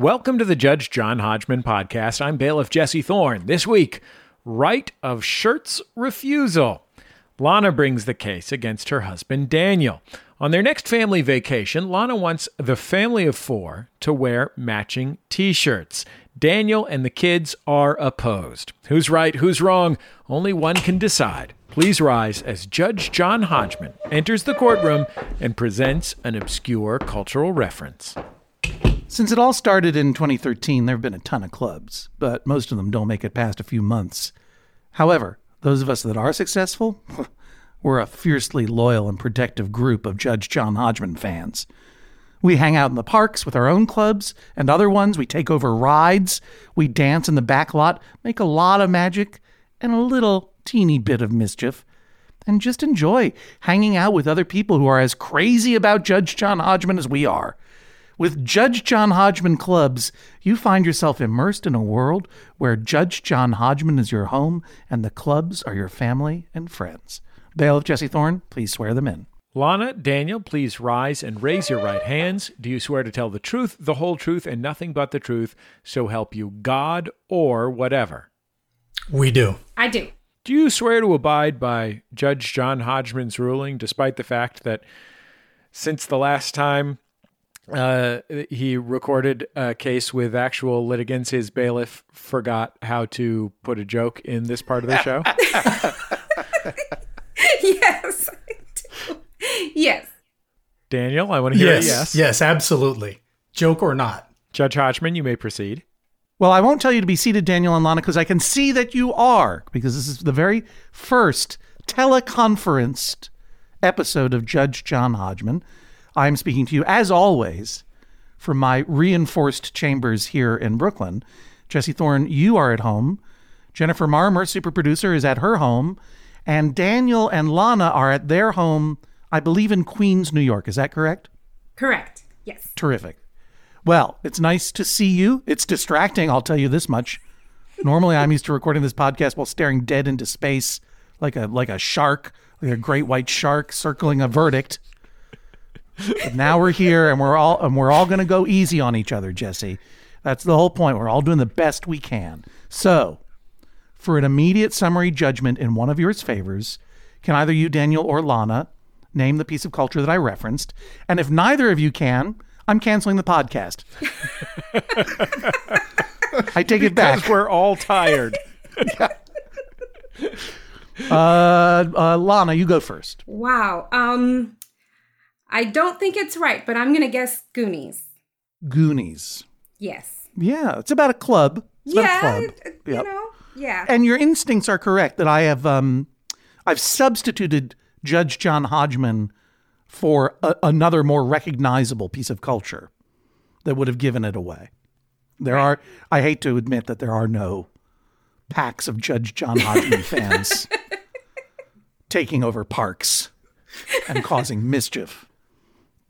Welcome to the Judge John Hodgman podcast. I'm bailiff Jesse Thorne. This week, right of shirt's refusal. Lana brings the case against her husband Daniel. On their next family vacation, Lana wants the family of four to wear matching t shirts. Daniel and the kids are opposed. Who's right, who's wrong? Only one can decide. Please rise as Judge John Hodgman enters the courtroom and presents an obscure cultural reference. Since it all started in 2013, there have been a ton of clubs, but most of them don't make it past a few months. However, those of us that are successful, we're a fiercely loyal and protective group of Judge John Hodgman fans. We hang out in the parks with our own clubs and other ones. We take over rides. We dance in the back lot, make a lot of magic and a little teeny bit of mischief, and just enjoy hanging out with other people who are as crazy about Judge John Hodgman as we are. With Judge John Hodgman clubs, you find yourself immersed in a world where Judge John Hodgman is your home and the clubs are your family and friends. Bailiff Jesse Thorne, please swear them in. Lana, Daniel, please rise and raise your right hands. Do you swear to tell the truth, the whole truth, and nothing but the truth, so help you God or whatever? We do. I do. Do you swear to abide by Judge John Hodgman's ruling, despite the fact that since the last time uh, he recorded a case with actual litigants. His bailiff forgot how to put a joke in this part of the show. yes, I do. Yes. Daniel, I want to hear yes, a yes. yes, absolutely. Joke or not. Judge Hodgman, you may proceed. Well, I won't tell you to be seated, Daniel and Lana, because I can see that you are, because this is the very first teleconferenced episode of Judge John Hodgman. I'm speaking to you, as always, from my reinforced chambers here in Brooklyn. Jesse Thorne, you are at home. Jennifer Marmer, super producer, is at her home. And Daniel and Lana are at their home, I believe, in Queens, New York. Is that correct? Correct. Yes. Terrific. Well, it's nice to see you. It's distracting, I'll tell you this much. Normally, I'm used to recording this podcast while staring dead into space, like a like a shark, like a great white shark circling a verdict. But now we're here, and we're all and we're all going to go easy on each other, Jesse. That's the whole point. We're all doing the best we can. So, for an immediate summary judgment in one of yours favors, can either you, Daniel, or Lana name the piece of culture that I referenced? And if neither of you can, I'm canceling the podcast. I take it back. Because we're all tired. Uh, uh, Lana, you go first. Wow. Um, I don't think it's right, but I'm gonna guess Goonies. Goonies. Yes. Yeah, it's about a club. It's about a yeah. club. it- You Yep. know. Yeah. And your instincts are correct that I have um, I've substituted Judge John Hodgman for a, another more recognizable piece of culture that would have given it away. There are I hate to admit that there are no packs of Judge John Hodgman fans taking over parks and causing mischief.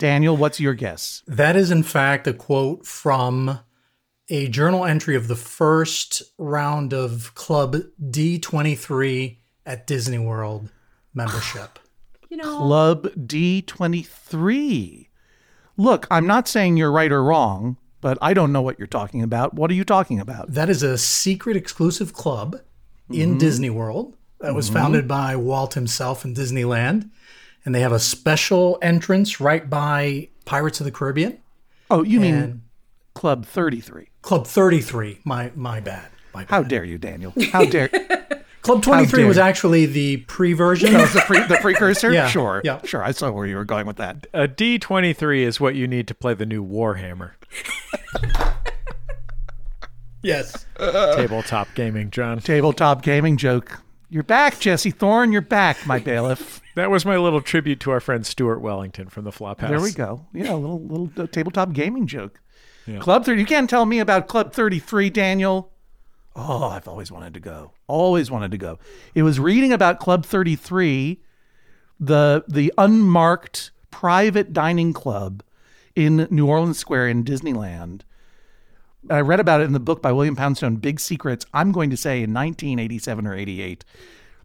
Daniel, what's your guess? That is, in fact, a quote from a journal entry of the first round of Club D23 at Disney World membership. you know. Club D23. Look, I'm not saying you're right or wrong, but I don't know what you're talking about. What are you talking about? That is a secret exclusive club in mm-hmm. Disney World that was mm-hmm. founded by Walt himself in Disneyland. And they have a special entrance right by Pirates of the Caribbean. Oh, you mean Club 33. Club 33, my my bad. My bad. How dare you, Daniel? How dare Club 23 dare was actually the pre-version. Oh, that was the, pre- the precursor? Yeah, Sure. yeah. Sure. I saw where you were going with that. A D23 is what you need to play the new Warhammer. yes. Tabletop gaming, John. Tabletop gaming joke. You're back, Jesse Thorne. You're back, my bailiff. That was my little tribute to our friend Stuart Wellington from the Flophouse. There we go. Yeah, a little little uh, tabletop gaming joke. Club 30. You can't tell me about Club 33, Daniel. Oh, I've always wanted to go. Always wanted to go. It was reading about Club 33, the the unmarked private dining club in New Orleans Square in Disneyland. I read about it in the book by William Poundstone, Big Secrets. I'm going to say in 1987 or 88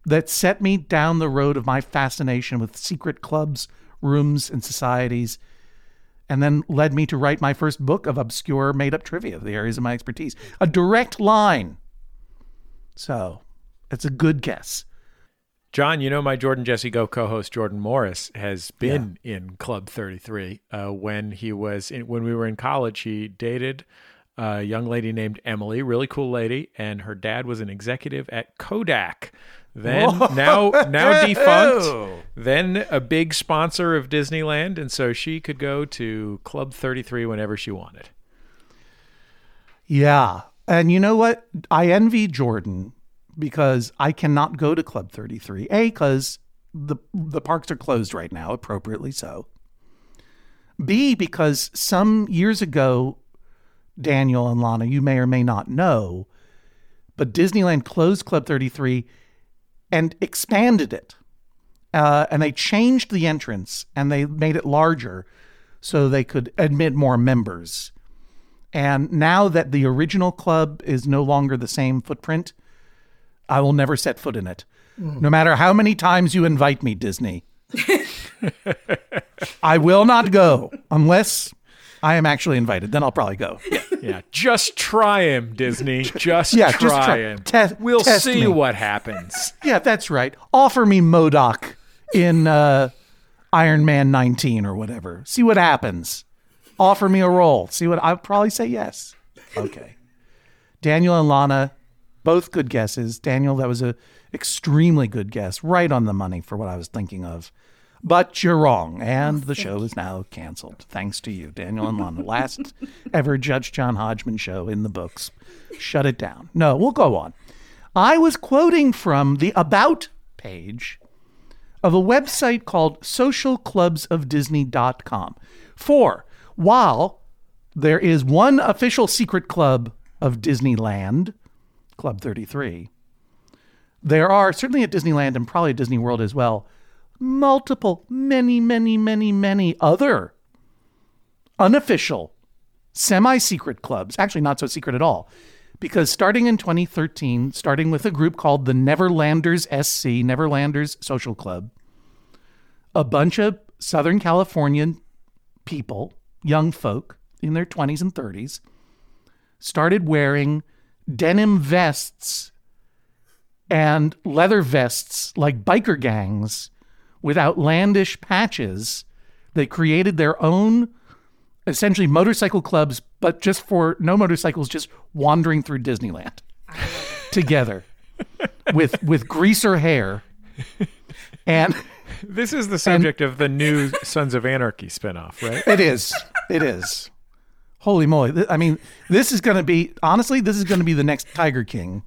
that set me down the road of my fascination with secret clubs, rooms, and societies. and then led me to write my first book of obscure made up trivia, the areas of my expertise. A direct line. So it's a good guess. John, you know my Jordan Jesse Go co-host Jordan Morris has been in Club 33. Uh, when he was in, when we were in college, he dated a young lady named Emily, really cool lady, and her dad was an executive at Kodak. Then now now defunct. Then a big sponsor of Disneyland, and so she could go to Club 33 whenever she wanted. Yeah. And you know what? I envy Jordan because I cannot go to Club 33. A, because the the parks are closed right now, appropriately so. B, because some years ago, Daniel and Lana, you may or may not know, but Disneyland closed Club 33 and expanded it. Uh, and they changed the entrance and they made it larger so they could admit more members. And now that the original club is no longer the same footprint, I will never set foot in it. No matter how many times you invite me, Disney. I will not go unless I am actually invited. Then I'll probably go. Yeah. Yeah, just try him, Disney. Just Yeah, try just try- him. te- we'll test see me. what happens. Yeah, that's right. Offer me MODOK in uh, Iron Man 19 or whatever. See what happens. Offer me a role. See what I'll probably say yes. Okay. Daniel and Lana, both good guesses. Daniel, that was a extremely good guess, right on the money for what I was thinking of. But you're wrong, and oh, the show is now canceled. Thanks to you, Daniel and Lana. Last ever Judge John Hodgman show in the books. Shut it down. No, we'll go on. I was quoting from the About page of a website called socialclubsofdisney.com. For while there is one official secret club of Disneyland, Club 33, there are certainly at Disneyland and probably at Disney World as well, multiple, many, many, many, many other unofficial, semi secret clubs. Actually, not so secret at all. Because starting in 2013, starting with a group called the Neverlanders SC, Neverlanders Social Club, a bunch of Southern Californian people, young folk in their 20s and 30s, started wearing denim vests and leather vests like biker gangs with outlandish patches. They created their own essentially motorcycle clubs, but just for no motorcycles, just wandering through Disneyland together with with greaser hair. And This is the subject of the new Sons of Anarchy spinoff, right? it is. It is. Holy moly. I mean, this is going to be, honestly, this is going to be the next Tiger King.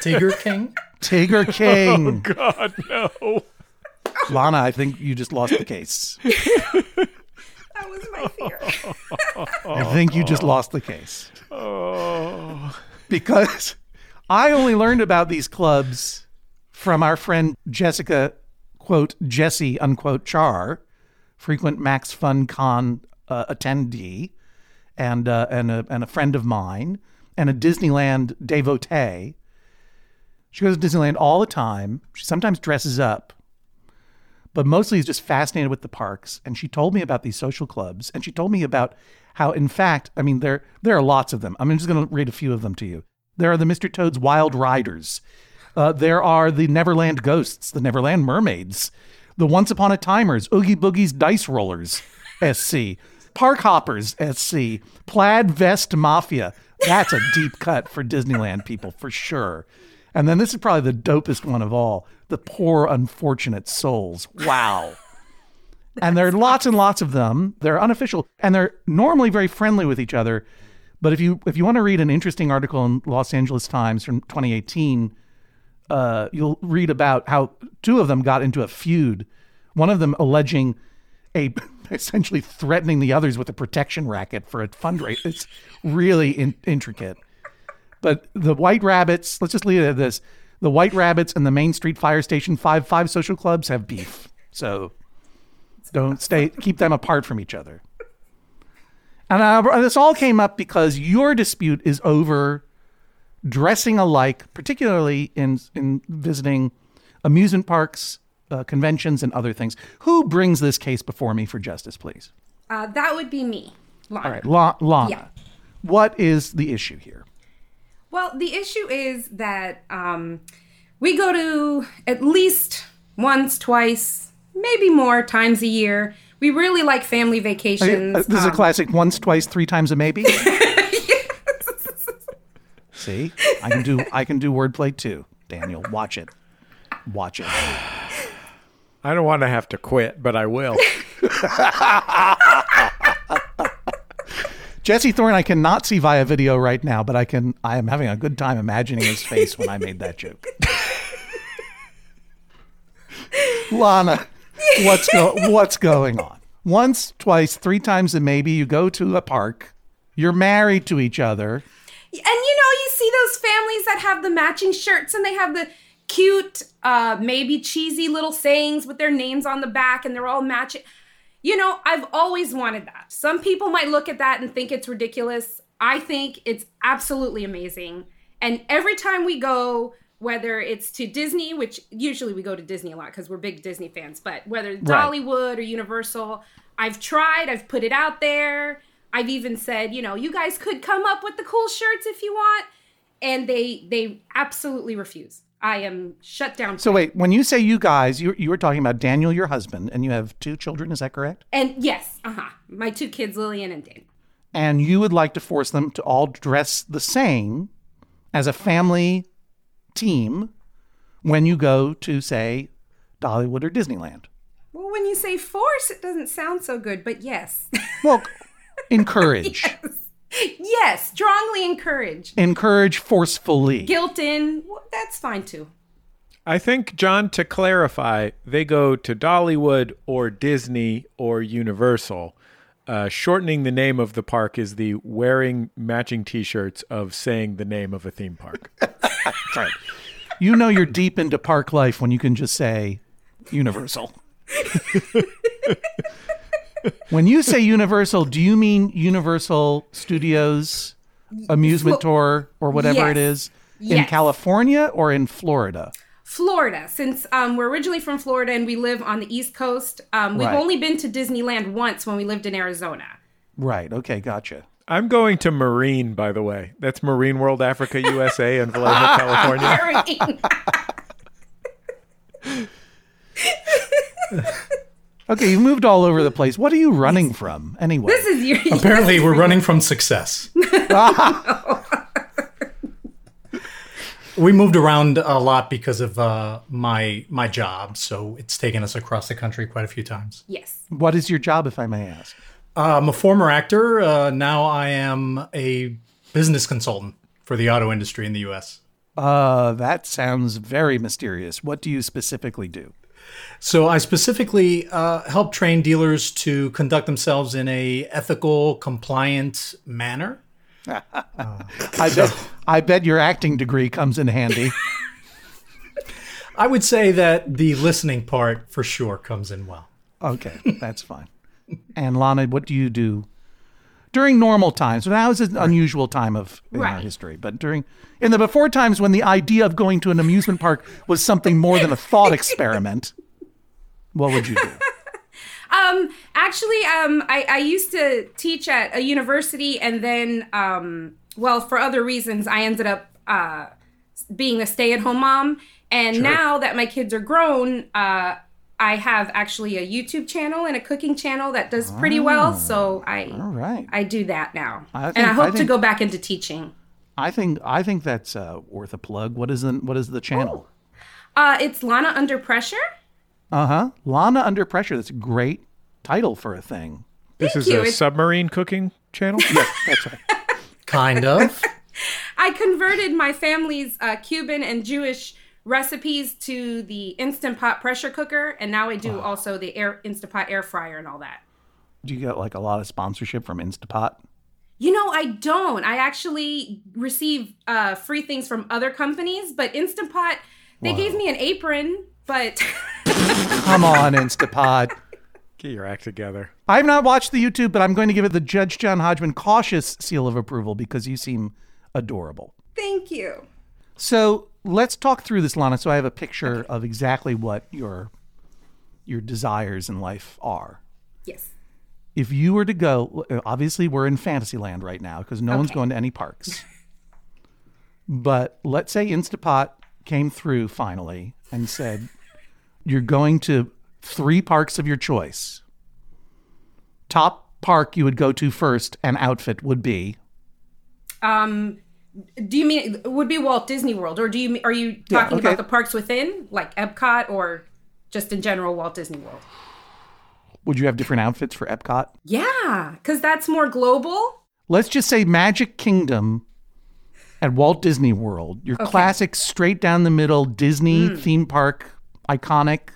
Tiger King. Tiger King. Oh God, no. Lana, I think you just lost the case. That was my fear. I think you just lost the case. Oh. because I only learned about these clubs from our friend Jessica, quote, Jesse, unquote, Char, frequent Max Fun Con uh, attendee, and, uh, and, a, and a friend of mine, and a Disneyland devotee. She goes to Disneyland all the time. She sometimes dresses up, but mostly is just fascinated with the parks. And she told me about these social clubs, and she told me about how, in fact, I mean, there there are lots of them. I'm just going to read a few of them to you. There are the Mr. Toad's Wild Riders. Uh, there are the Neverland Ghosts, the Neverland Mermaids, the Once Upon a Timers, Oogie Boogie's Dice Rollers, SC, Park Hoppers, SC, Plaid Vest Mafia. That's a deep cut for Disneyland people, for sure. And then this is probably the dopest one of all the Poor Unfortunate Souls. Wow. and there are lots and lots of them. They're unofficial and they're normally very friendly with each other. But if you if you want to read an interesting article in Los Angeles Times from 2018, uh, you'll read about how two of them got into a feud. One of them alleging a essentially threatening the others with a protection racket for a fundraiser. It's really in, intricate. But the White Rabbits, let's just leave it at this: the White Rabbits and the Main Street Fire Station Five Five social clubs have beef. So don't stay, keep them apart from each other. And uh, this all came up because your dispute is over dressing alike, particularly in in visiting amusement parks, uh, conventions, and other things. Who brings this case before me for justice, please? Uh, that would be me. Lana. All right, La- Lana. Yeah. What is the issue here? Well, the issue is that um, we go to at least once, twice, maybe more times a year. We really like family vacations. Uh, this is a Um, classic once, twice, three times a maybe. See? I can do I can do wordplay too. Daniel, watch it. Watch it. I don't want to have to quit, but I will. Jesse Thorne I cannot see via video right now, but I can I am having a good time imagining his face when I made that joke. Lana, what's go what's going on? Once, twice, three times and maybe you go to a park. You're married to each other. And you know, you see those families that have the matching shirts and they have the cute, uh, maybe cheesy little sayings with their names on the back and they're all matching. You know, I've always wanted that. Some people might look at that and think it's ridiculous. I think it's absolutely amazing. And every time we go, whether it's to Disney, which usually we go to Disney a lot because we're big Disney fans, but whether it's Dollywood or Universal, I've tried, I've put it out there. I've even said, you know, you guys could come up with the cool shirts if you want, and they they absolutely refuse. I am shut down. So wait, when you say you guys, you you were talking about Daniel, your husband, and you have two children. Is that correct? and yes, uh huh, my two kids, Lillian and Dan. And you would like to force them to all dress the same as a family team when you go to say Dollywood or Disneyland. Well, when you say force, it doesn't sound so good, but yes, Well, encourage, yes, strongly encourage. encourage forcefully. Guilt in, that's fine too. I think, John, to clarify, they go to Dollywood or Disney or Universal. Uh, shortening the name of the park is the wearing matching t shirts of saying the name of a theme park. Right. You know you're deep into park life when you can just say Universal. when you say Universal, do you mean Universal Studios amusement Flo- tour or whatever it Yes. is in Yes. California or in Florida? Florida, since um, we're originally from Florida and we live on the East Coast, um, we've Right. only been to Disneyland once when we lived in Arizona. Right. Okay. Gotcha. I'm going to Marine, by the way. That's Marine World Africa USA in Vallejo, California. Okay. You moved all over the place. What are you running from anyway? this is your Apparently, we're running from success. we moved around a lot because of uh, my my job, so it's taken us across the country quite a few times. yes. what is your job, if I may ask? I'm a former actor. Uh, now I am a business consultant for the auto industry in the U.S. Uh, that sounds very mysterious. What do you specifically do? So I specifically uh, help train dealers to conduct themselves in a ethical, compliant manner. I bet. I bet your acting degree comes in handy. I would say that the listening part for sure comes in well. Okay, that's fine. And Lana, what do you do during normal times? So now is an unusual time of in our history, but during in the before times when the idea of going to an amusement park was something more than a thought experiment, what would you do? Um, actually, um, I, I used to teach at a university, and then, um, well, for other reasons, I ended up uh, being a stay-at-home mom. And now that my kids are grown, uh, I have actually a YouTube channel and a cooking channel that does pretty well. So I All right. I do that now, I and think- I I hope to think- go back into teaching. I think I think that's uh, worth a plug. What is the what is the channel? Uh, it's Lana Under Pressure. Uh huh. Lana under pressure. That's a great title for a thing. This is you. a It's- submarine cooking channel? That's right. Kind of. I converted my family's uh, Cuban and Jewish recipes to the Instant Pot pressure cooker, and now I do also the air Instant Pot air fryer and all that. Do you get like a lot of sponsorship from Instapot? You know, I don't. I actually receive uh, free things from other companies, but Instant Pot, they gave me an apron, but Come on, Instapot. Get your act together. I have not watched the YouTube, but I'm going to give it the Judge John Hodgman cautious seal of approval because you seem adorable. thank you. So let's talk through this, Lana, so I have a picture of exactly what your your desires in life are. Yes. if you were to go, obviously we're in Fantasyland right now because no one's going to any parks. but let's say Instapot came through finally and said, "You're going to three parks of your choice. Top park you would go to first, and outfit would be." Um, do you mean it would be Walt Disney World, or do you are you Yeah, talking okay. about the parks within, like Epcot, or just in general Walt Disney World? Would you have different outfits for Epcot? Yeah, because that's more global. Let's just say Magic Kingdom at Walt Disney World, your classic straight down the middle Disney hmm. theme park iconic.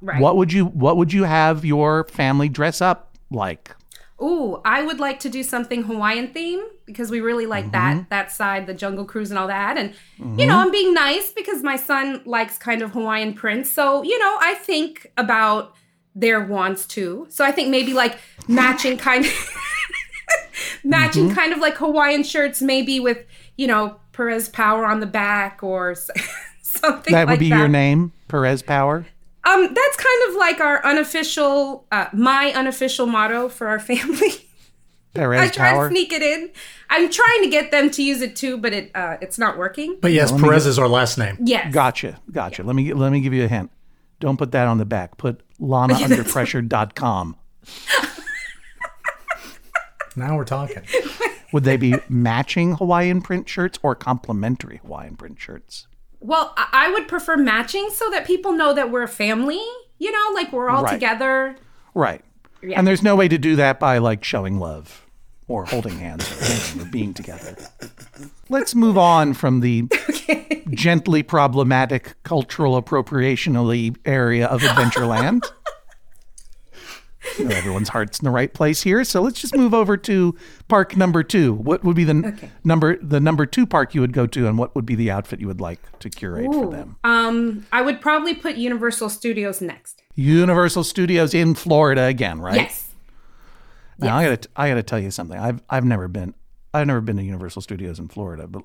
Right. What would you what would you have your family dress up like? Ooh, I would like to do something Hawaiian theme because we really like that mm-hmm. that side, the Jungle Cruise and all that. And you know, mm-hmm. I'm being nice because my son likes kind of Hawaiian prints. So, you know, I think about their wants too. So I think maybe like matching kind of matching mm-hmm. kind of like Hawaiian shirts maybe with, you know, Perez Power on the back or something That would like be your name, Perez Power. Um, that's kind of like our unofficial, uh, my unofficial motto for our family. Perez I try Power. to sneak it in. I'm trying to get them to use it too, but it uh, it's not working. But yes, let me Perez is our last name. Yes. Gotcha. Gotcha. Let me let me give you a hint. Don't put that on the back. Put lanaunderpressure.com. Now we're talking. Would they be matching Hawaiian print shirts or complementary Hawaiian print shirts? Well, I would prefer matching so that people know that we're a family. You know, like we're all Right. together. Right. Yeah. And there's no way to do that by like showing love or holding hands or, anything, or being together. Let's move on from the gently problematic cultural appropriationally area of Adventureland. Know, everyone's heart's in the right place here, so let's just move over to park number two. What would be the Okay. number the number two park you would go to, and what would be the outfit you would like to curate for them? Um, I would probably put Universal Studios next. Universal Studios in Florida again, right? Yes. Now I gotta I gotta tell you something. I've I've never been I've never been to Universal Studios in Florida, but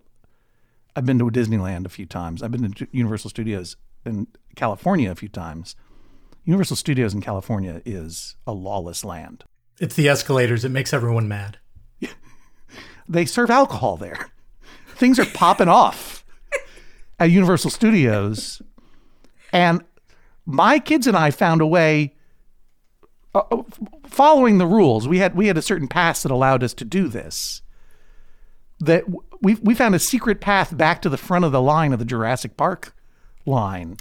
I've been to Disneyland a few times. I've been to Universal Studios in California a few times. Universal Studios in California is a lawless land. It's the escalators. It makes everyone mad. They serve alcohol there. Things are popping off at Universal Studios, and my kids and I found a way. uh, uh, following the rules, we had we had a certain pass that allowed us to do this. That we we found a secret path back to the front of the line of the Jurassic Park line,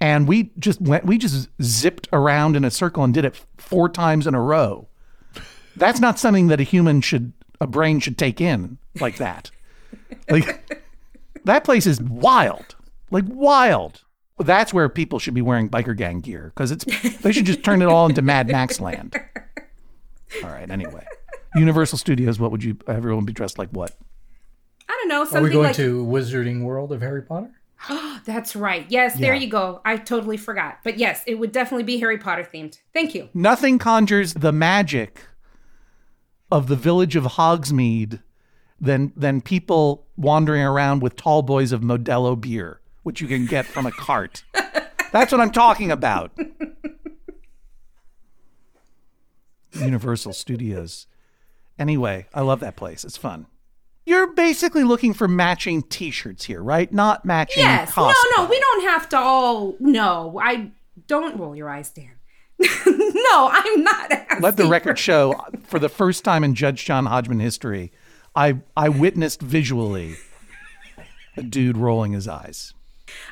and we just went. We just zipped around in a circle and did it four times in a row. That's not something that a human should, a brain should take in like that. Like that place is wild, like wild. That's where people should be wearing biker gang gear because it's they should just turn it all into Mad Max land. All right. Anyway, Universal Studios. What would you? Everyone be dressed like what? I don't know Are something we going like to Wizarding World of Harry Potter? That's right. Yes, there you go. I totally forgot. But yes, it would definitely be Harry Potter themed. Thank you. Nothing conjures the magic of the village of Hogsmeade than than people wandering around with tall boys of Modelo beer, which you can get from a cart. That's what I'm talking about. Universal Studios. Anyway, I love that place. It's fun. You're basically looking for matching T-shirts here, right? Not matching. Yes. No, cosplay. no, we don't have to all. No, I don't roll your eyes, Dan. no, I'm not. Asking Let the record show, for the first time in Judge John Hodgman history, I I witnessed visually a dude rolling his eyes.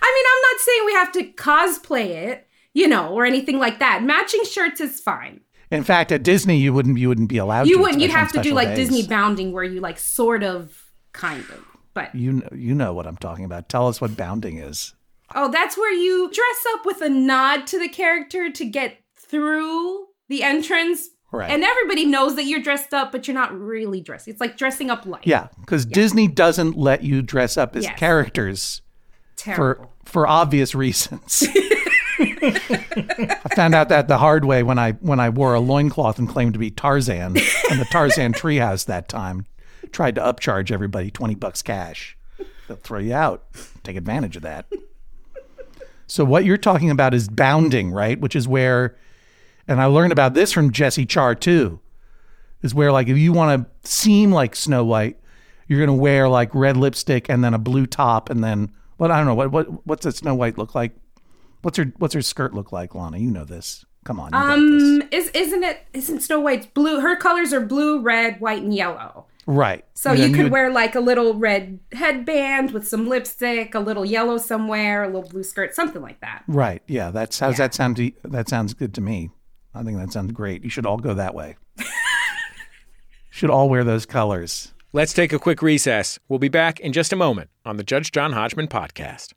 I mean, I'm not saying we have to cosplay it, you know, or anything like that. Matching shirts is fine. In fact, at Disney, you wouldn't you wouldn't be allowed. You to, wouldn't. You'd have to do like days. Disney bounding, where you like sort of, kind of. But You know, you know what I'm talking about. Tell us what bounding is. oh, that's where you dress up with a nod to the character to get through the entrance. Right. And everybody knows that you're dressed up, but you're not really dressed. It's like dressing up light. Yeah, because Disney doesn't let you dress up as Yes. characters Terrible. for for obvious reasons. I found out that the hard way when I when I wore a loincloth and claimed to be Tarzan in the Tarzan treehouse that time. Tried to upcharge everybody twenty bucks cash. They'll throw you out. Take advantage of that. So what you're talking about is bounding, right? Which is where And I learned about this from Jesse Char too. Is where like if you want to seem like Snow White, you're gonna wear like red lipstick and then a blue top and then what I don't know what what what's a Snow White look like? What's her what's her skirt look like, Lana? You know this. Come on. you got Um, this. is isn't it? Isn't Snow White's blue? Her colors are blue, red, white, and yellow. right. So And you then could would- wear like a little red headband with some lipstick, a little yellow somewhere, a little blue skirt, something like that. Right. Yeah. That's how's that sound? To, that sounds good to me. I think that sounds great. You should all go that way. should all wear those colors. Let's take a quick recess. We'll be back in just a moment on the Judge John Hodgman podcast.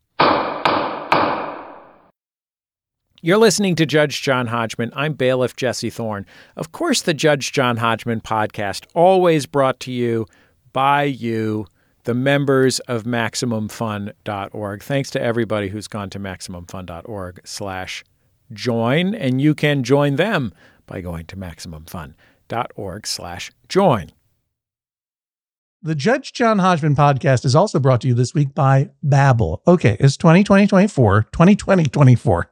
You're listening to Judge John Hodgman. I'm bailiff Jesse Thorne. Of course, the Judge John Hodgman podcast, always brought to you by you, the members of MaximumFun.org. Thanks to everybody who's gone to MaximumFun.org slash join, and you can join them by going to MaximumFun.org slash join. The Judge John Hodgman podcast is also brought to you this week by Babbel. Okay, it's 2020 24, 2020 24.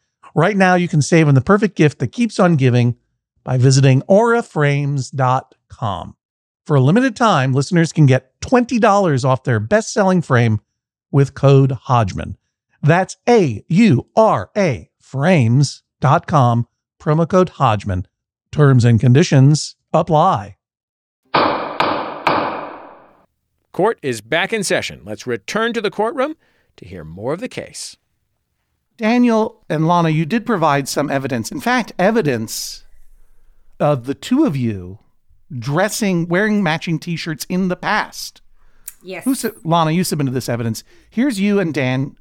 Right now, you can save on the perfect gift that keeps on giving by visiting auraframes.com. For a limited time, listeners can get $20 off their best selling frame with code Hodgman. That's A U R A frames.com, promo code Hodgman. Terms and conditions apply. Court is back in session. Let's return to the courtroom to hear more of the case. Daniel and Lana, you did provide some evidence. In fact, evidence of the two of you dressing, wearing matching t shirts in the past. Yes. Who su- Lana, you submitted this evidence. Here's you and Dan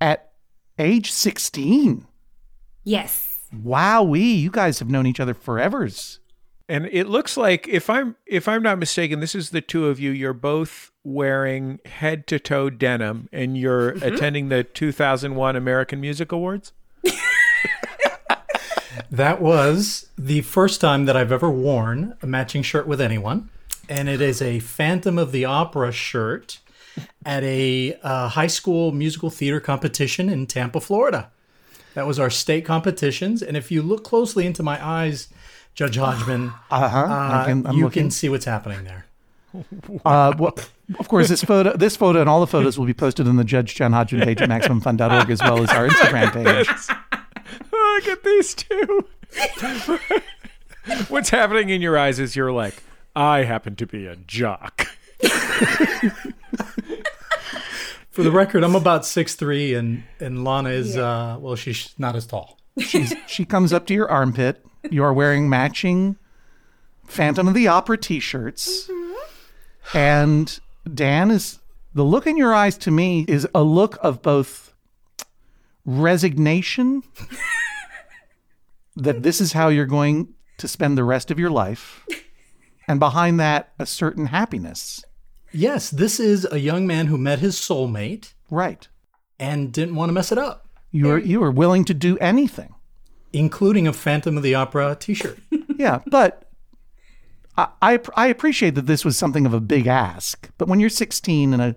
at age 16. yes. Wowee, you guys have known each other forevers. And it looks like if I'm if I'm not mistaken, this is the two of you. You're both wearing head to toe denim, and you're attending the 2001 American Music Awards. That was the first time that I've ever worn a matching shirt with anyone. And it is a Phantom of the Opera shirt at a uh, high school musical theater competition in Tampa, Florida. That was our state competitions. And if you look closely into my eyes, Judge Hodgman, Uh-huh. uh, I can, I'm you looking. can see what's happening there. Uh, well, of course, this photo, this photo, and all the photos will be posted on the Judge John Hodgman page at MaximumFun.org as well as our Instagram page. Look at these two. What's happening in your eyes is you're like, I happen to be a jock. For the record, I'm about six three, and and Lana is uh, well, she's not as tall. She's, she comes up to your armpit. You are wearing matching Phantom of the Opera T-shirts, and Dan is the look in your eyes to me is a look of both resignation that this is how you're going to spend the rest of your life, and behind that a certain happiness. Yes, this is a young man who met his soulmate Right. and didn't want to mess it up, You are you are willing to do anything. including a Phantom of the Opera T-shirt. Yeah, but I, I I appreciate that this was something of a big ask. But when you're 16 and a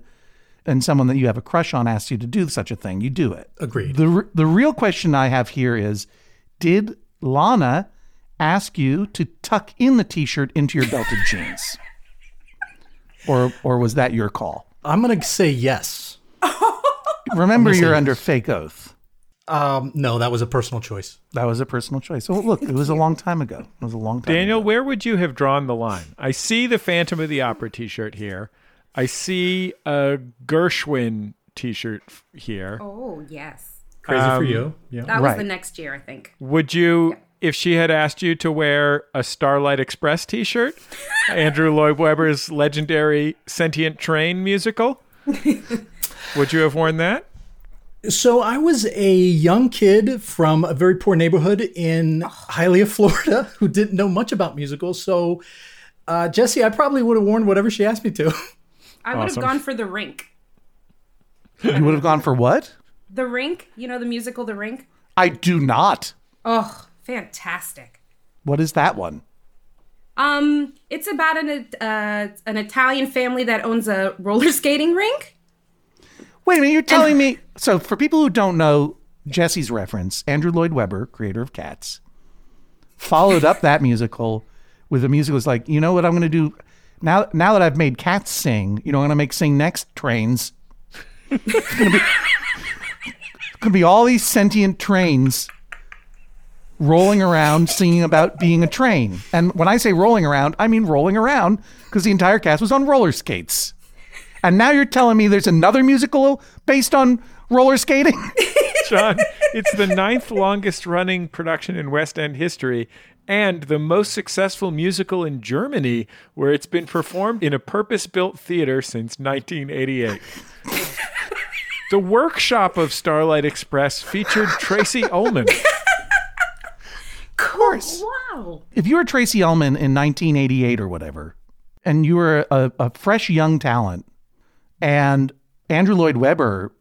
and someone that you have a crush on asks you to do such a thing, you do it. Agreed. The the real question I have here is, did Lana ask you to tuck in the t-shirt into your belted jeans, or or was that your call? I'm gonna say yes. Remember, you're under fake oath. Um, no, that was a personal choice. That was a personal choice. Oh, look, it was a long time ago. It was a long time. Daniel, ago. where would you have drawn the line? I see the Phantom of the Opera t shirt here. I see a Gershwin t shirt here. Oh yes, Crazy for Um, you. Yeah. that was Right. the next year, I think. Would you, if she had asked you to wear a Starlight Express t shirt, Andrew Lloyd Webber's legendary Sentient Train musical, would you have worn that? So I was a young kid from a very poor neighborhood in Hialeah, Florida, who didn't know much about musicals. So, uh, Jesse, I probably would have worn whatever she asked me to. I would have gone for the rink. you would have gone for what? The rink, you know the musical The Rink. I do not. Oh, fantastic. What is that one? Um, it's about an uh, an Italian family that owns a roller skating rink. Wait a minute, you're telling me. So, for people who don't know Jesse's reference, Andrew Lloyd Webber, creator of Cats, followed up that musical with a musical. Was like, you know what I'm going to do now? Now that I've made cats sing, you know, I'm going to make sing next trains. it's going to be, it's going to be all these sentient trains rolling around singing about being a train. And when I say rolling around, I mean rolling around because the entire cast was on roller skates. And now you're telling me there's another musical based on roller skating? John, it's the ninth longest running production in West End history and the most successful musical in Germany, where it's been performed in a purpose built theater since 1988. the workshop of Starlight Express featured Tracey Ullman. Of course. Wow. If you were Tracey Ullman in 1988 or whatever, and you were a, a fresh young talent, and Andrew Lloyd Webber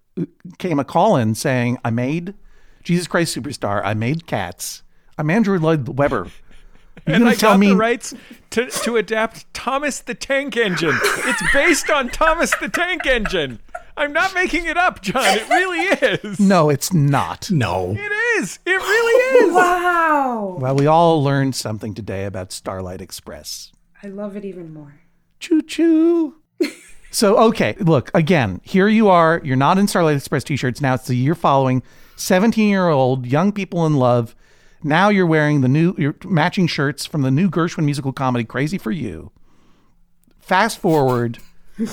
came a call in saying, I made Jesus Christ Superstar, I made Cats, I'm Andrew Lloyd Webber. You're And going I to tell got me the rights to, to adapt Thomas the Tank Engine. It's based on Thomas the Tank Engine. I'm not making it up, John. It really is. no, it's not. No. It is. It really is. Wow. Well, we all learned something today about Starlight Express. I love it even more. Choo choo. So, okay, look, again, here you are. You're not in Starlight Express t shirts. Now it's the year following. 17 year old, young people in love. Now you're wearing the new, you're matching shirts from the new Gershwin musical comedy, Crazy for You. Fast forward,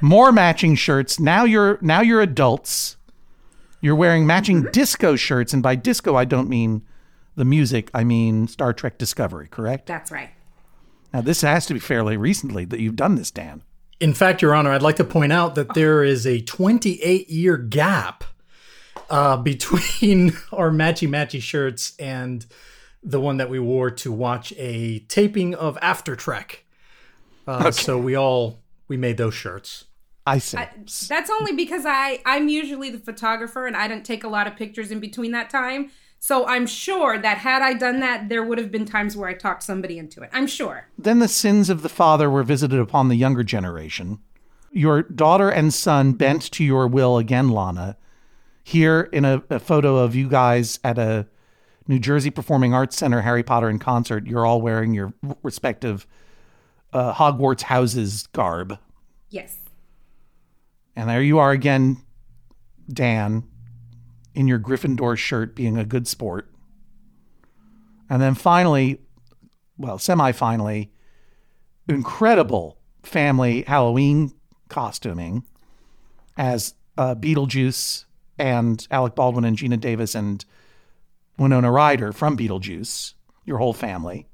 more matching shirts. Now you're, now you're adults. You're wearing matching disco shirts. And by disco, I don't mean the music, I mean Star Trek Discovery, correct? That's right. Now, this has to be fairly recently that you've done this, Dan. In fact, Your Honor, I'd like to point out that there is a 28 year gap uh, between our matchy matchy shirts and the one that we wore to watch a taping of After Trek. Uh, So we all we made those shirts. I see. That's only because I I'm usually the photographer and I didn't take a lot of pictures in between that time. So I'm sure that had I done that, there would have been times where I talked somebody into it. I'm sure. then the sins of the father were visited upon the younger generation. Your daughter and son bent to your will again, Lana. Here in a, a photo of you guys at a New Jersey Performing Arts Center Harry Potter in concert, you're all wearing your respective uh, Hogwarts houses garb. Yes. And there you are again, Dan, in your Gryffindor shirt, being a good sport. And then finally, well, semi finally, incredible family Halloween costuming as uh, Beetlejuice and Alec Baldwin and Geena Davis and Winona Ryder from Beetlejuice, your whole family.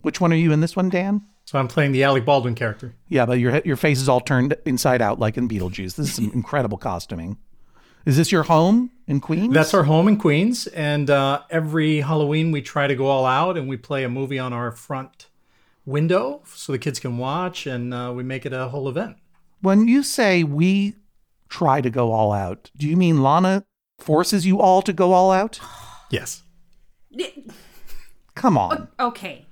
Which one are you in this one, Dan? So I'm playing the Alec Baldwin character. Yeah, but your your face is all turned inside out like in Beetlejuice. This is some incredible costuming. Is this your home in Queens? That's our home in Queens, and uh, every Halloween we try to go all out and we play a movie on our front window so the kids can watch, and uh, we make it a whole event. When you say we try to go all out, do you mean Lana forces you all to go all out? Yes. Come on. Okay.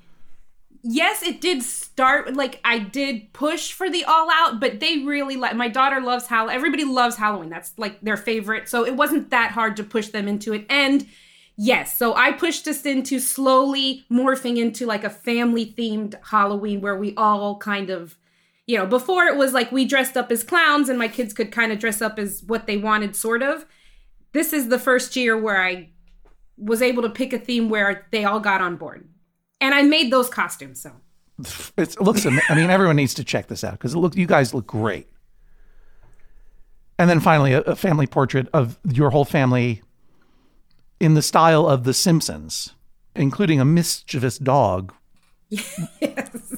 Yes, it did start like I did push for the all out, but they really like my daughter loves Halloween. Everybody loves Halloween. That's like their favorite. So it wasn't that hard to push them into it. And yes, so I pushed us into slowly morphing into like a family themed Halloween where we all kind of you know, before it was like we dressed up as clowns and my kids could kind of dress up as what they wanted, sort of. This is the first year where I was able to pick a theme where they all got on board. And I made those costumes, so. It looks. ama- I mean, everyone needs to check this out because it look, you guys look great. And then finally, a, a family portrait of your whole family in the style of The Simpsons, including a mischievous dog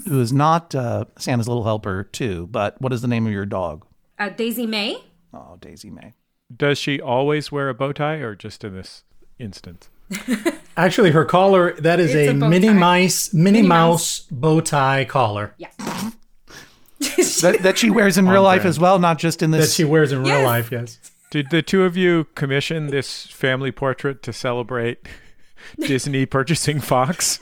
who is not uh, Santa's little helper too. But what is the name of your dog? Uh, Daisy May? Oh, Daisy May. Does she always wear a bow tie or just in this instance? Actually, her collar that is a, a bow Minnie tie. Mouse Minnie, Minnie Mouse bow tie collar Yeah. That, that she wears in real life as well, not just in this. that she wears in real life. Yes. Did the two of you commission this family portrait to celebrate Disney purchasing Fox?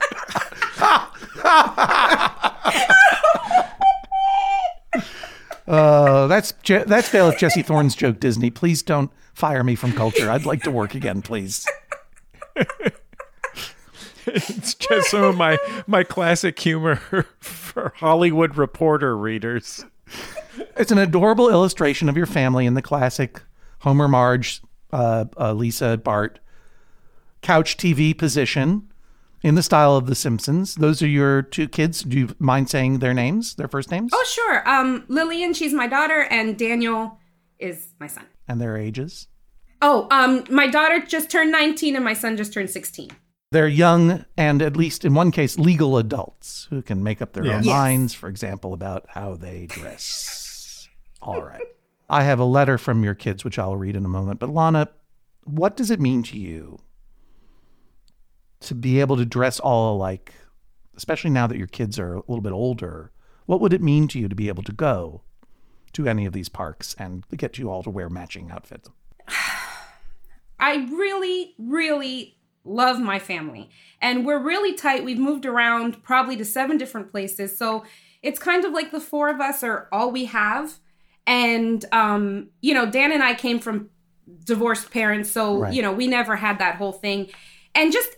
Uh, that's Je- that's Bailiff Jesse Thorn's joke. Disney, please don't fire me from culture. I'd like to work again, please. It's just some of my my classic humor for Hollywood Reporter readers. It's an adorable illustration of your family in the classic Homer, Marge, uh, uh, Lisa, Bart couch TV position in the style of The Simpsons. Those are your two kids. Do you mind saying their names, their first names, Oh, sure. Um, Lillian, she's my daughter, and Daniel is my son. and their ages? Oh, um, my daughter just turned 19 and my son just turned 16. They're young and, at least in one case, legal adults who can make up their own Yes. Yes. minds, for example, about how they dress. All right. I have a letter from your kids, which I'll read in a moment. But Lana, what does it mean to you to be able to dress all alike, especially now that your kids are a little bit older? What would it mean to you to be able to go to any of these parks and get you all to wear matching outfits? I really, really love my family. And we're really tight. We've moved around probably to seven different places. So it's kind of like the four of us are all we have. And, um, you know, Dan and I came from divorced parents. So, Right. you know, we never had that whole thing. And just,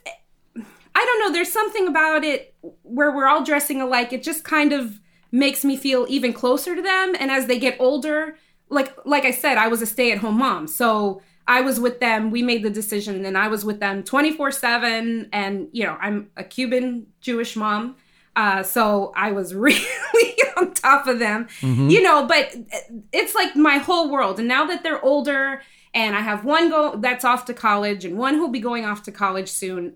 I don't know, there's something about it where we're all dressing alike. It just kind of makes me feel even closer to them. And as they get older, like like I said, I was a stay-at-home mom. So I was with them. We made the decision and I was with them 24/7 and you know, I'm a Cuban Jewish mom. Uh, so I was really on top of them, you know, but it's like my whole world. And now that they're older and I have one go that's off to college and one who'll be going off to college soon,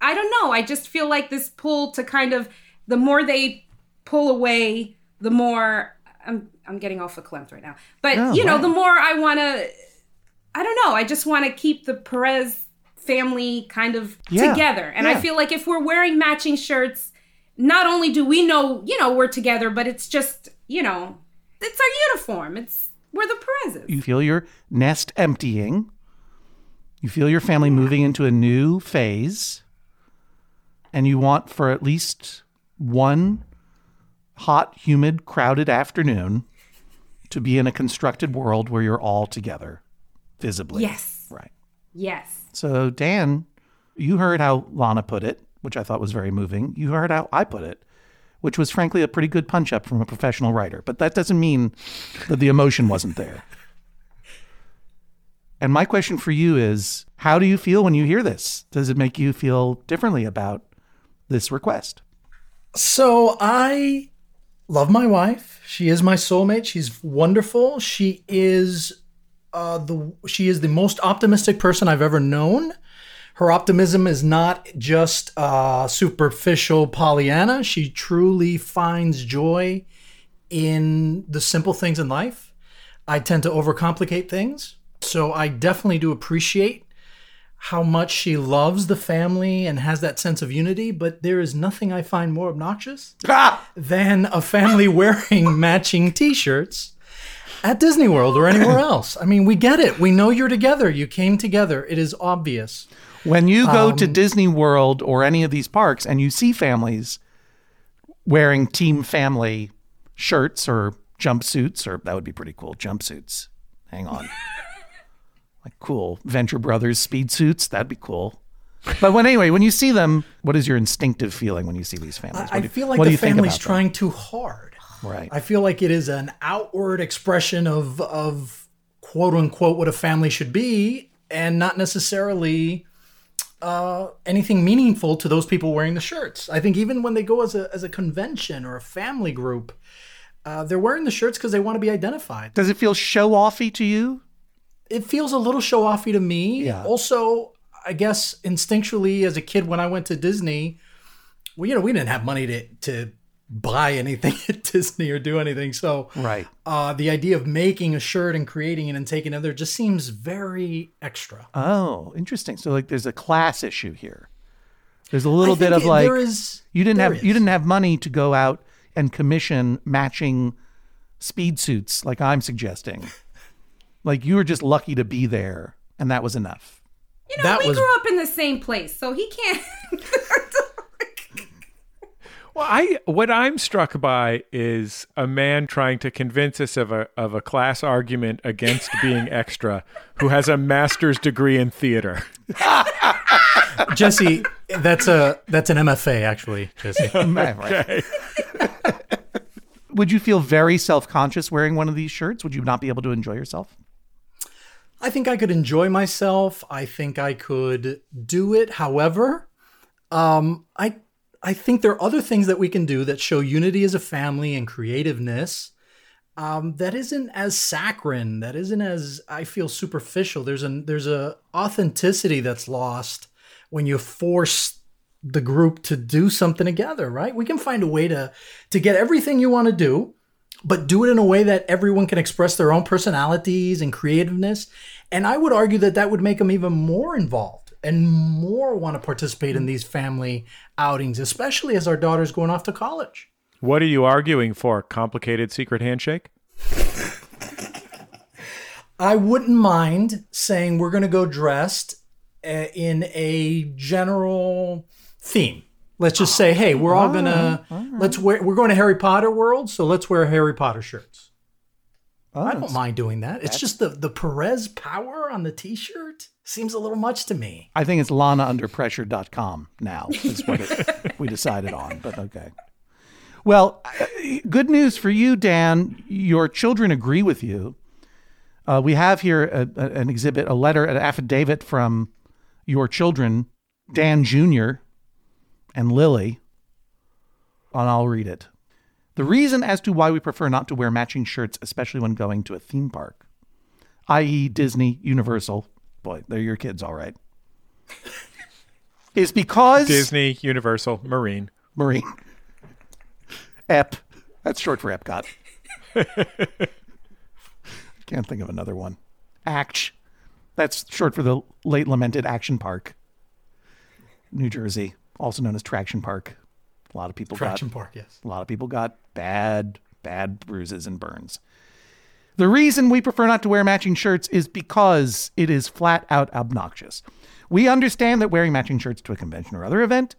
I don't know. I just feel like this pull to kind of the more they pull away, the more I'm I'm getting off a cliff right now. But Oh, you know, wow. the more I want to I don't know, I just want to keep the Perez family kind of Yeah, together. And I feel like if we're wearing matching shirts, not only do we know, you know, we're together, but it's just, you know, it's our uniform. It's we're the Perez's. You feel your nest emptying. You feel your family moving into a new phase. And you want for at least one hot, humid, crowded afternoon to be in a constructed world where you're all together visibly. Yes. Right. Yes. So, Dan, You heard how Lana put it, which I thought was very moving. You heard how I put it, which was frankly a pretty good punch up from a professional writer. But that doesn't mean that the emotion wasn't there. And my question for you is how do you feel when you hear this? Does it make you feel differently about this request? So I love my wife. She is my soulmate. She's wonderful. She is uh, the she is the most optimistic person I've ever known. Her optimism is not just uh, superficial Pollyanna. She truly finds joy in the simple things in life. I tend to overcomplicate things. So I definitely do appreciate how much she loves the family and has that sense of unity, but there is nothing I find more obnoxious Ah! than a family wearing matching t shirts at Disney World or anywhere else. I mean, we get it. We know you're together. You came together. It is obvious. When you go to Um, Disney World or any of these parks and you see families wearing team family shirts or jumpsuits, or that would be pretty cool, jumpsuits. Hang on. like cool Venture Brothers speed suits, that'd be cool. But when anyway, when you see them, what is your instinctive feeling when you see these families? What I do feel like what the family's about them? trying too hard. Right. I feel like it is an outward expression of of quote unquote what a family should be, and not necessarily uh, anything meaningful to those people wearing the shirts. I think even when they go as a as a convention or a family group, uh, they're wearing the shirts because they want to be identified. Does it feel show offy to you? It feels a little show offy to me. Yeah. Also, I guess instinctually as a kid when I went to Disney, well, you know, we didn't have money to to buy anything at Disney or do anything. So Right. uh, the idea of making a shirt and creating it and taking it there just seems very extra. Oh, interesting. So like there's a class issue here. There's a little I bit of like there is you didn't there have you didn't have money to go out and commission matching speed suits like I'm suggesting. Like you were just lucky to be there and that was enough. You know, That we was- grew up in the same place, so he can't. Well, I what I'm struck by is a man trying to convince us of a of a class argument against being extra, who has a master's degree in theater. Jesse, that's a that's an MFA actually, Jesse. Right. Would you feel very self-conscious wearing one of these shirts? Would you not be able to enjoy yourself? I think I could enjoy myself. I think I could do it. However, um, I I think there are other things that we can do that show unity as a family and creativeness. Um, that isn't as saccharine. That isn't as I feel superficial. There's a there's a authenticity that's lost when you force the group to do something together. Right? We can find a way to to get everything you want to do but do it in a way that everyone can express their own personalities and creativeness. And I would argue that that would make them even more involved and more want to participate in these family outings, especially as our daughter's going off to college. What are you arguing for? Complicated secret handshake? I wouldn't mind saying we're going to go dressed uh, in a general theme. Let's just say, hey, we're all gonna let's wear. We're going to Harry Potter World, so let's wear Harry Potter shirts. Oh, I don't mind doing that. It's just the the Perez power on the T-shirt seems a little much to me. I think it's lanaunderpressure.com now is what it, we decided on, but okay. Well, uh, good news for you, Dan. Your children agree with you. Uh, we have here a, a- an exhibit, a letter, an affidavit from your children, Dan Jr. and Lily, and I'll read it. The reason as to why we prefer not to wear matching shirts, especially when going to a theme park, i.e., Disney, Universal, boy, they're your kids, all right, is because Disney, Universal, Marine. Marine. Ep. That's short for Epcot. Can't think of another one. Act. That's short for the late lamented Action Park, New Jersey, also known as Traction Park. A lot of people Traction got Park, yes. a lot of people got bad, bad bruises and burns. The reason we prefer not to wear matching shirts is because it is flat out obnoxious. We understand that wearing matching shirts to a convention or other event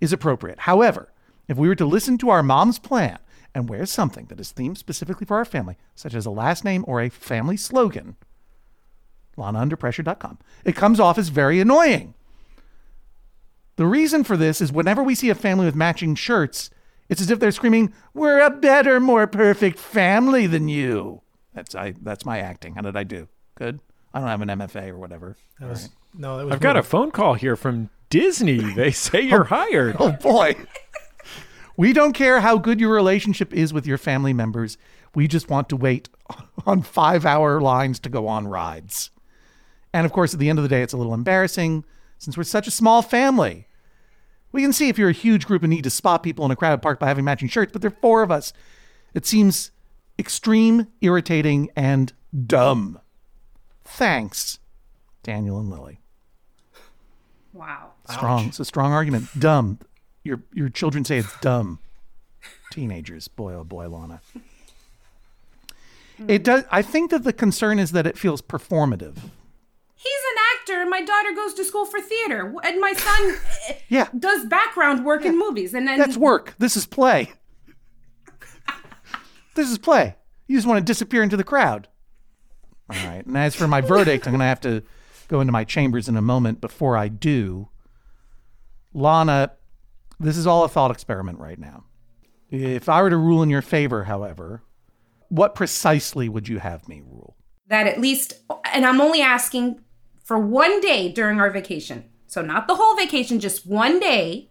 is appropriate. However, if we were to listen to our mom's plan and wear something that is themed specifically for our family, such as a last name or a family slogan, LanaUnderPressure.com, it comes off as very annoying. The reason for this is whenever we see a family with matching shirts, it's as if they're screaming, "We're a better, more perfect family than you." That's I. That's my acting. How did I do? Good. I don't have an MFA or whatever. That was, No, that was I've got a phone call here from Disney. They say you're oh, hired. Oh boy. we don't care how good your relationship is with your family members. We just want to wait on five hour lines to go on rides. And of course, at the end of the day, it's a little embarrassing since we're such a small family. We can see if you're a huge group and need to spot people in a crowded park by having matching shirts, but there are four of us. It seems extreme, irritating, and dumb. Thanks, Daniel and Lily. Wow. Strong. It's a strong argument. Dumb. Your your children say it's dumb. Teenagers. Boy oh boy, Lana. It does I think that the concern is that it feels performative. He's an actor, and my daughter goes to school for theater, and my son eh, Yeah. does background work in movies, and then That's work. This is play. this is play. You just want to disappear into the crowd. All right. And as for my verdict, I'm going to have to go into my chambers in a moment. Before I do, Lana, this is all a thought experiment right now. If I were to rule in your favor, however, what precisely would you have me rule? that at least, and I'm only asking for one day during our vacation. So, not the whole vacation, just one day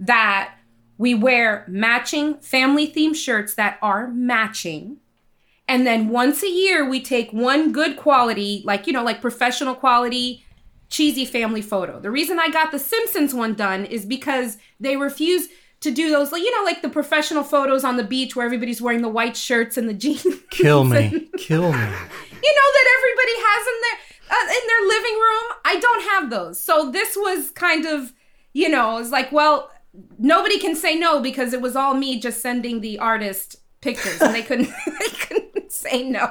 that we wear matching family themed shirts that are matching. And then once a year, we take one good quality, like, you know, like professional quality, cheesy family photo. The reason I got the Simpsons one done is because they refuse to do those, like, you know, like the professional photos on the beach where everybody's wearing the white shirts and the jeans. Kill me. Kill me. you know that everybody has in their uh, in their living room. I don't have those. So this was kind of, you know, it's like, well, nobody can say no because it was all me just sending the artist pictures, and they couldn't they couldn't say no.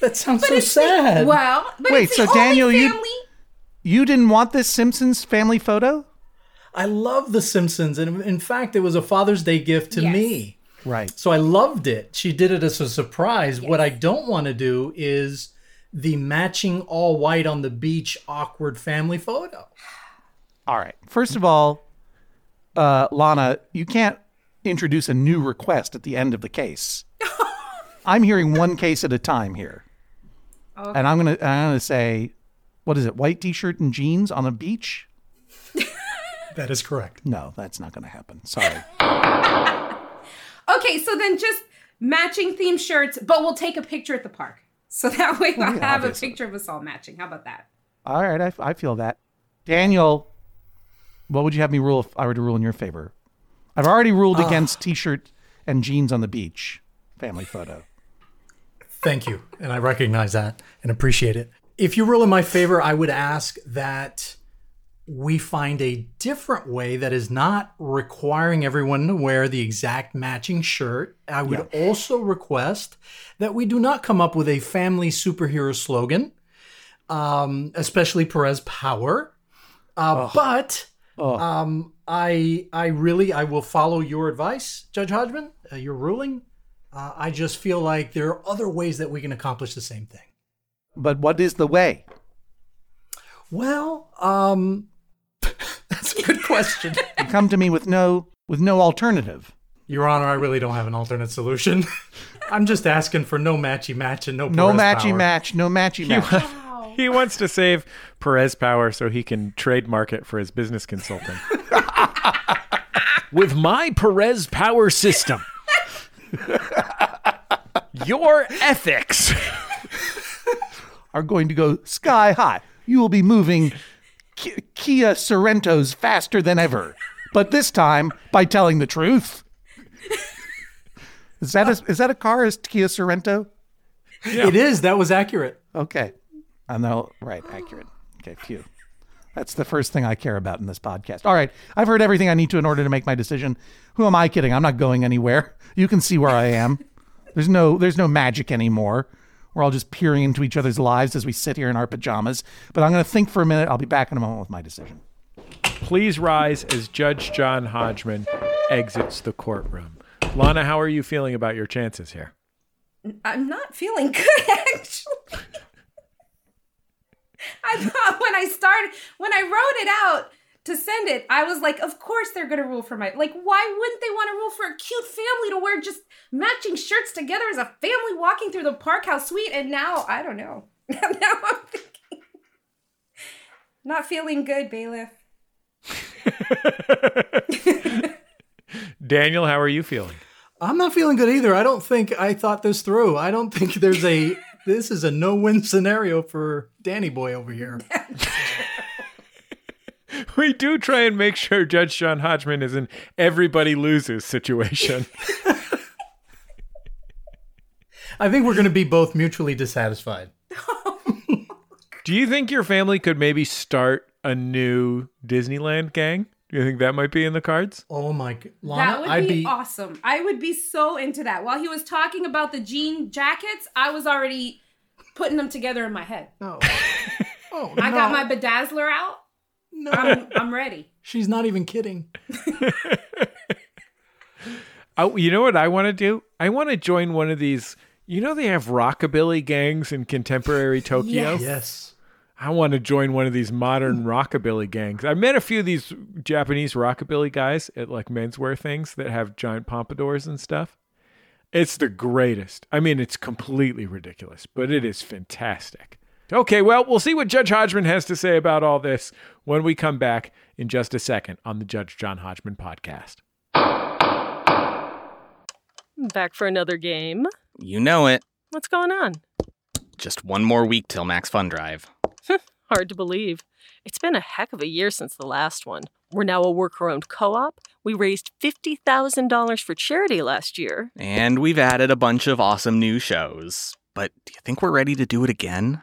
That sounds so it's the- sad. well, but Wait, it's the so Daniel, only you- You didn't want this Simpsons family photo? I love The Simpsons, and in fact, it was a Father's Day gift to Yes. me. Right. So I loved it. She did it as a surprise. What I don't want to do is the matching all white on the beach awkward family photo. All right. First of all, uh, Lana, you can't introduce a new request at the end of the case. I'm hearing one case at a time here, and I'm gonna I'm gonna say, what is it? White T-shirt and jeans on a beach? That is correct. No, that's not gonna happen. Sorry. Okay, so then just matching theme shirts, but we'll take a picture at the park. So that way I yeah, have obviously. a picture of us all matching. How about that? All right, I, I feel that. Daniel, what would you have me rule if I were to rule in your favor? I've already ruled against T-shirt and jeans on the beach family photo. Thank you. And I recognize that and appreciate it. If you rule in my favor, I would ask that we find a different way that is not requiring everyone to wear the exact matching shirt. I would also request that we do not come up with a family superhero slogan, um, especially Perez Power. Uh, But um, I, I really, I will follow your advice, Judge Hodgman, uh, your ruling. Uh, I just feel like there are other ways that we can accomplish the same thing. But what is the way? Well, um, good question. You come to me with no with no alternative. Your Honor, I really don't have an alternate solution. I'm just asking for no matchy match and no No matchy power. match, no matchy match. He wants to save Perez Power so he can trademark it for his business consulting. With my Perez Power system, your ethics. Are going to go sky high. You will be moving Ki- Kia Sorentos faster than ever, but this time by telling the truth. Is that a, is that a car? Is Kia Sorento? It is. That was accurate. Okay. I know. Right. Accurate. Okay. Phew. That's the first thing I care about in this podcast. All right. I've heard everything I need to in order to make my decision. Who am I kidding? I'm not going anywhere. You can see where I am. There's no there's no magic anymore. We're all just peering into each other's lives as we sit here in our pajamas. But I'm going to think for a minute. I'll be back in a moment with my decision. Please rise as Judge John Hodgman exits the courtroom. Lana, how are you feeling about your chances here? I'm not feeling good actually. I thought when I started when I wrote it out to send it, I was like, of course they're gonna rule for my like. Why wouldn't they want to rule for a cute family to wear just matching shirts together as a family walking through the park? How sweet! And now I don't know. now I'm thinking, not feeling good, bailiff. Daniel, how are you feeling? I'm not feeling good either. I don't think I thought this through. I don't think there's a this is a no-win scenario for Danny Boy over here. We do try and make sure Judge John Hodgman is an everybody loses situation. I think we're going to be both mutually dissatisfied. do you think your family could maybe start a new Disneyland gang? Do you think that might be in the cards? Oh my, god. Lana, that would I'd be, be awesome. I would be so into that. While he was talking about the jean jackets, I was already putting them together in my head. Oh, oh I got my bedazzler out. No, I'm, I'm ready. she's not even kidding. Oh, you know what I want to do? I want to join one of these. You know they have rockabilly gangs in contemporary Tokyo. Yes. Yes. I want to join one of these modern rockabilly gangs. I met a few of these Japanese rockabilly guys at like menswear things that have giant pompadours and stuff. It's the greatest. I mean, it's completely ridiculous, but it is fantastic. Okay, well, we'll see what Judge Hodgman has to say about all this when we come back in just a second on the Judge John Hodgman podcast. Back for another game. You know it. What's going on? Just one more week till Max Fun Drive. Hard to believe. It's been a heck of a year since the last one. We're now a worker owned co op. We raised $50,000 for charity last year. And we've added a bunch of awesome new shows. But do you think we're ready to do it again?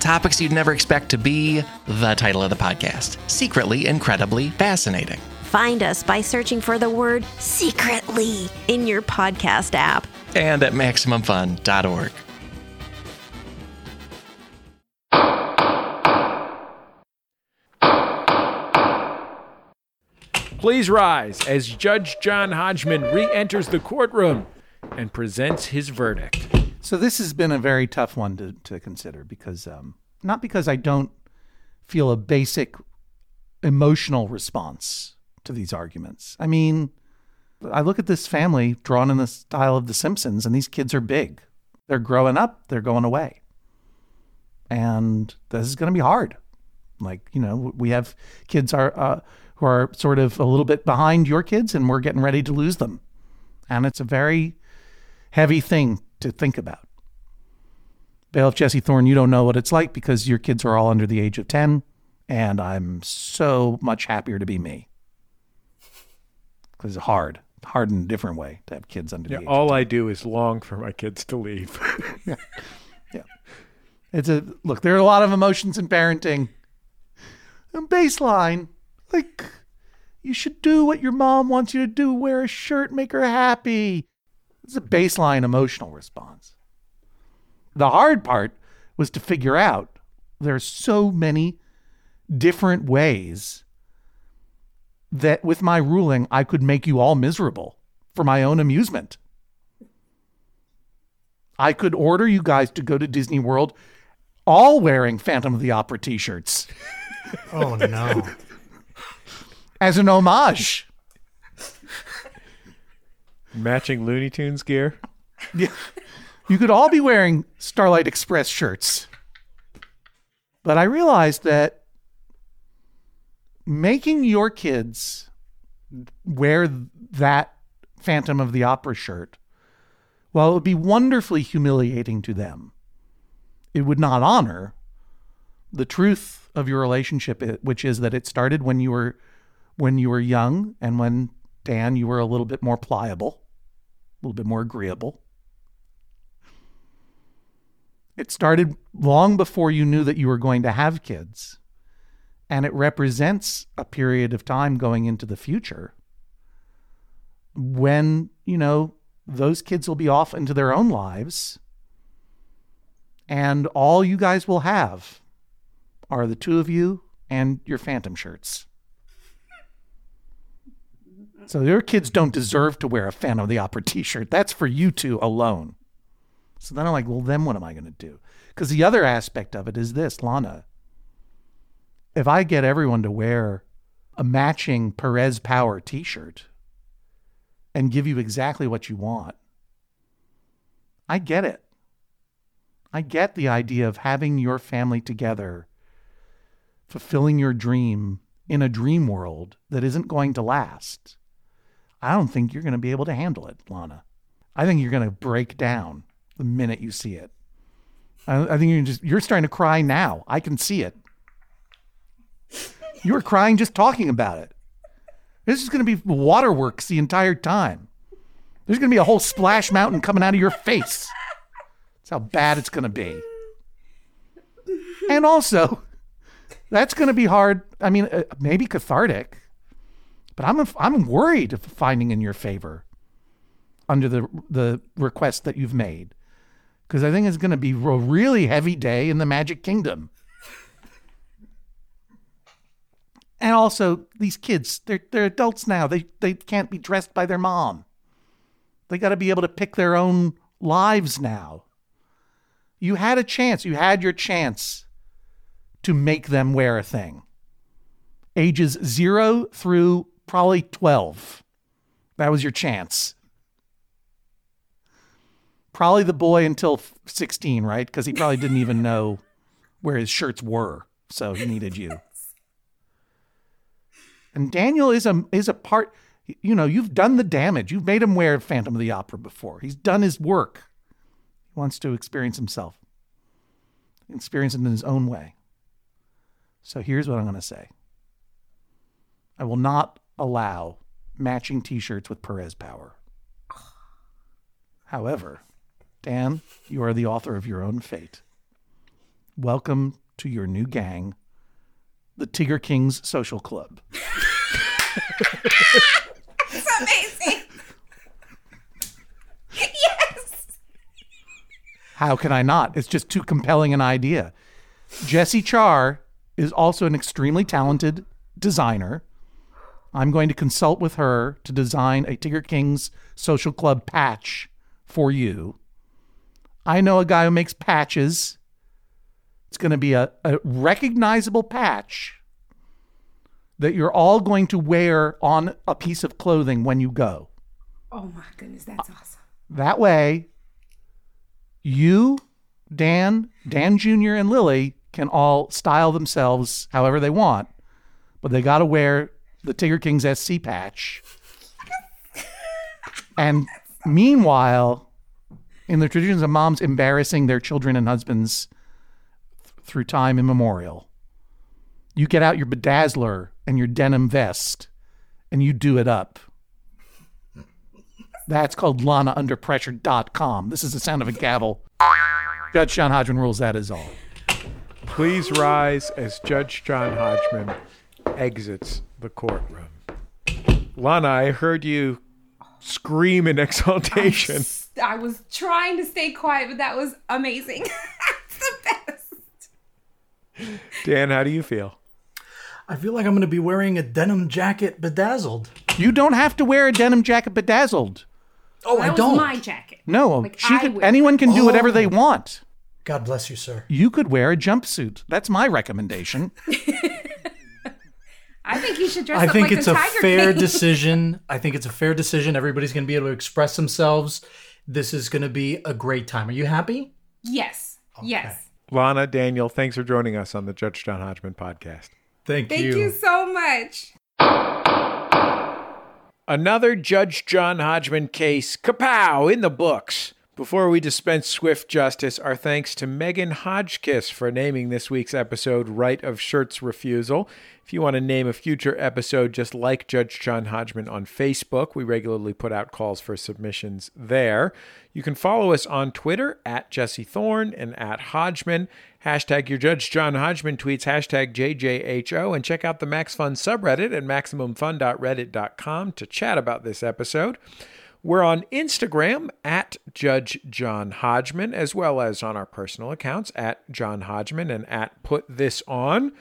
Topics you'd never expect to be the title of the podcast Secretly Incredibly Fascinating. Find us by searching for the word secretly in your podcast app. And at MaximumFun.org. Please rise as Judge John Hodgman re enters the courtroom and presents his verdict. So this has been a very tough one to, to consider because um, not because I don't feel a basic emotional response to these arguments. I mean, I look at this family drawn in the style of The Simpsons, and these kids are big. They're growing up, they're going away. And this is going to be hard. Like, you know, we have kids are uh, who are sort of a little bit behind your kids, and we're getting ready to lose them. And it's a very heavy thing to think about. Bailiff Jesse Thorn, you don't know what it's like because your kids are all under the age of 10, and I'm so much happier to be me. Because it's hard, hard in a different way to have kids under Yeah, the age all I do is long for my kids to leave. 10. It's a look, there are a lot of emotions in parenting. And baseline, like, you should do what your mom wants you to do, wear a shirt, make her happy. It's a baseline emotional response. The hard part was to figure out there are so many different ways that with my ruling, I could make you all miserable for my own amusement. I could order you guys to go to Disney World all wearing Phantom of the Opera t shirts Oh no. as an homage. Matching Looney Tunes gear. Yeah. You could all be wearing Starlight Express shirts. But I realized that making your kids wear that Phantom of the Opera shirt while it would be wonderfully humiliating to them, it would not honor the truth of your relationship, which is that it started when you were when you were young and when Dan you were a little bit more pliable, a little bit more agreeable. It started long before you knew that you were going to have kids. And it represents a period of time going into the future when, you know, those kids will be off into their own lives. And all you guys will have are the two of you and your phantom shirts. So your kids don't deserve to wear a Phantom of the Opera t-shirt. That's for you two alone. So then I'm like, well, then what am I going to do? Because the other aspect of it is this, Lana. If I get everyone to wear a matching Perez Power t-shirt and give you exactly what you want, I get it. I get the idea of having your family together, fulfilling your dream in a dream world that isn't going to last. I don't think you're going to be able to handle it, Lana. I think you're going to break down the minute you see it. I, I think you're just you're starting to cry now. I can see it. You were crying just talking about it. This is going to be waterworks the entire time. There's going to be a whole splash mountain coming out of your face. That's how bad it's going to be. And also, that's going to be hard. I mean, uh, maybe cathartic, but I'm I'm worried of finding in your favor under the the request that you've made because I think it's going to be a really heavy day in the Magic Kingdom. And also, these kids, they're, they're adults now. They, they can't be dressed by their mom. They got to be able to pick their own lives now. You had a chance. You had your chance to make them wear a thing. Ages zero through probably 12. That was your chance. Probably the boy until 16, right? Because he probably didn't even know where his shirts were. So he needed you. And Daniel is a is a part. You know, you've done the damage. You've made him wear Phantom of the Opera before. He's done his work. He wants to experience himself, experience it in his own way. So here's what I'm going to say. I will not allow matching T-shirts with Perez Power. However, Dan, you are the author of your own fate. Welcome to your new gang, the Tigger Kings Social Club. It's amazing. yes. How can I not? It's just too compelling an idea. Jessie Char is also an extremely talented designer. I'm going to consult with her to design a Tigger Kings Social Club patch for you. I know a guy who makes patches. It's going to be a, a recognizable patch that you're all going to wear on a piece of clothing when you go. Oh my goodness, that's uh, awesome. That way, you, Dan, Dan Jr., and Lily can all style themselves however they want, but they got to wear the Tiger Kings SC patch. and meanwhile, in the traditions of moms embarrassing their children and husbands through time immemorial, you get out your bedazzler and your denim vest and you do it up. That's called LanaUnderPressure.com. This is the sound of a gavel. Judge John Hodgman rules that is all. Please rise as Judge John Hodgman exits the courtroom. Lana, I heard you scream in exultation. I was trying to stay quiet, but that was amazing. That's the best. Dan, how do you feel? I feel like I'm going to be wearing a denim jacket bedazzled. You don't have to wear a denim jacket bedazzled. Oh, that I was don't. my jacket. No, Like, she I could, anyone can do whatever oh. they Oh. want. God bless you, sir. You could wear a jumpsuit. That's my recommendation. I think you should dress up. I up think like it's the a Tiger fair King. decision. I think it's a fair decision. Everybody's going to be able to express themselves. This is going to be a great time. Are you happy? yes. Yes. Lana, Daniel, thanks for joining us on the Judge John Hodgman podcast. Thank, Thank you so much. Another Judge John Hodgman case, kapow, in the books. Before we dispense swift justice, our thanks to Megan Hodgkiss for naming this week's episode Right of Shirt's Refusal. If you want to name a future episode just like Judge John Hodgman on Facebook, we regularly put out calls for submissions there. You can follow us on Twitter at Jesse Thorn and at Hodgman. Hashtag your Judge John Hodgman tweets hashtag JJHO and check out the Max Fun subreddit at MaximumFun.reddit.com to chat about this episode. We're on Instagram at Judge John Hodgman, as well as on our personal accounts at John Hodgman and at Put This On.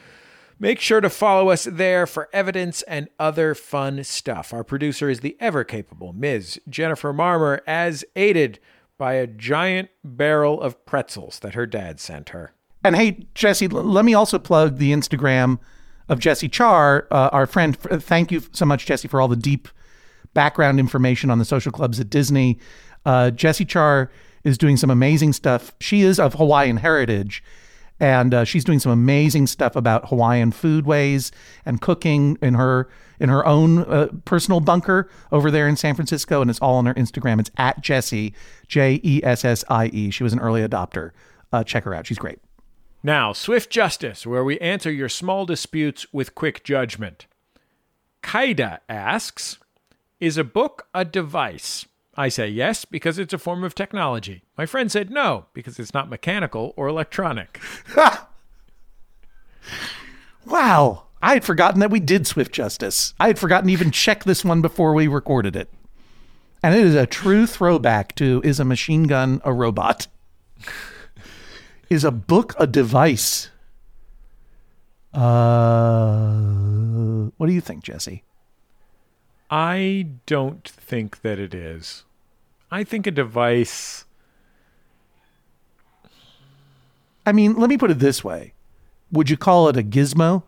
Make sure to follow us there for evidence and other fun stuff. Our producer is the ever capable Ms. Jennifer Marmor, as aided by a giant barrel of pretzels that her dad sent her. And hey, Jesse, let me also plug the Instagram of Jessie Char, uh, our friend. Thank you so much, Jesse, for all the deep background information on the social clubs at Disney. Uh, Jessie Char is doing some amazing stuff. She is of Hawaiian heritage, and uh, she's doing some amazing stuff about Hawaiian foodways and cooking in her in her own uh, personal bunker over there in San Francisco. And it's all on her Instagram. It's at Jessie J E S S I E. She was an early adopter. Uh, check her out. She's great. Now, Swift Justice, where we answer your small disputes with quick judgment. Kaida asks Is a book a device? I say yes, because it's a form of technology. My friend said no, because it's not mechanical or electronic. Wow. I had forgotten that we did Swift Justice. I had forgotten to even check this one before we recorded it. And it is a true throwback to Is a Machine Gun a Robot? is a book a device? Uh, what do you think, Jesse? I don't think that it is. I think a device. I mean, let me put it this way Would you call it a gizmo?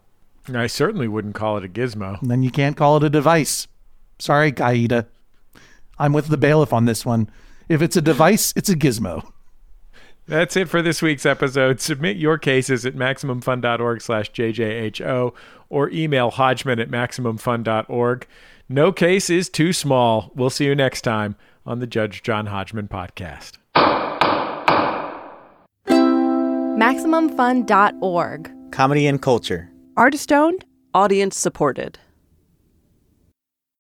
I certainly wouldn't call it a gizmo. And Then you can't call it a device. Sorry, Kaida. I'm with the bailiff on this one. If it's a device, it's a gizmo. That's it for this week's episode. Submit your cases at MaximumFun.org slash JJHO or email Hodgman at MaximumFun.org. No case is too small. We'll see you next time on the Judge John Hodgman podcast. MaximumFun.org. Comedy and culture. Artist owned, Audience supported.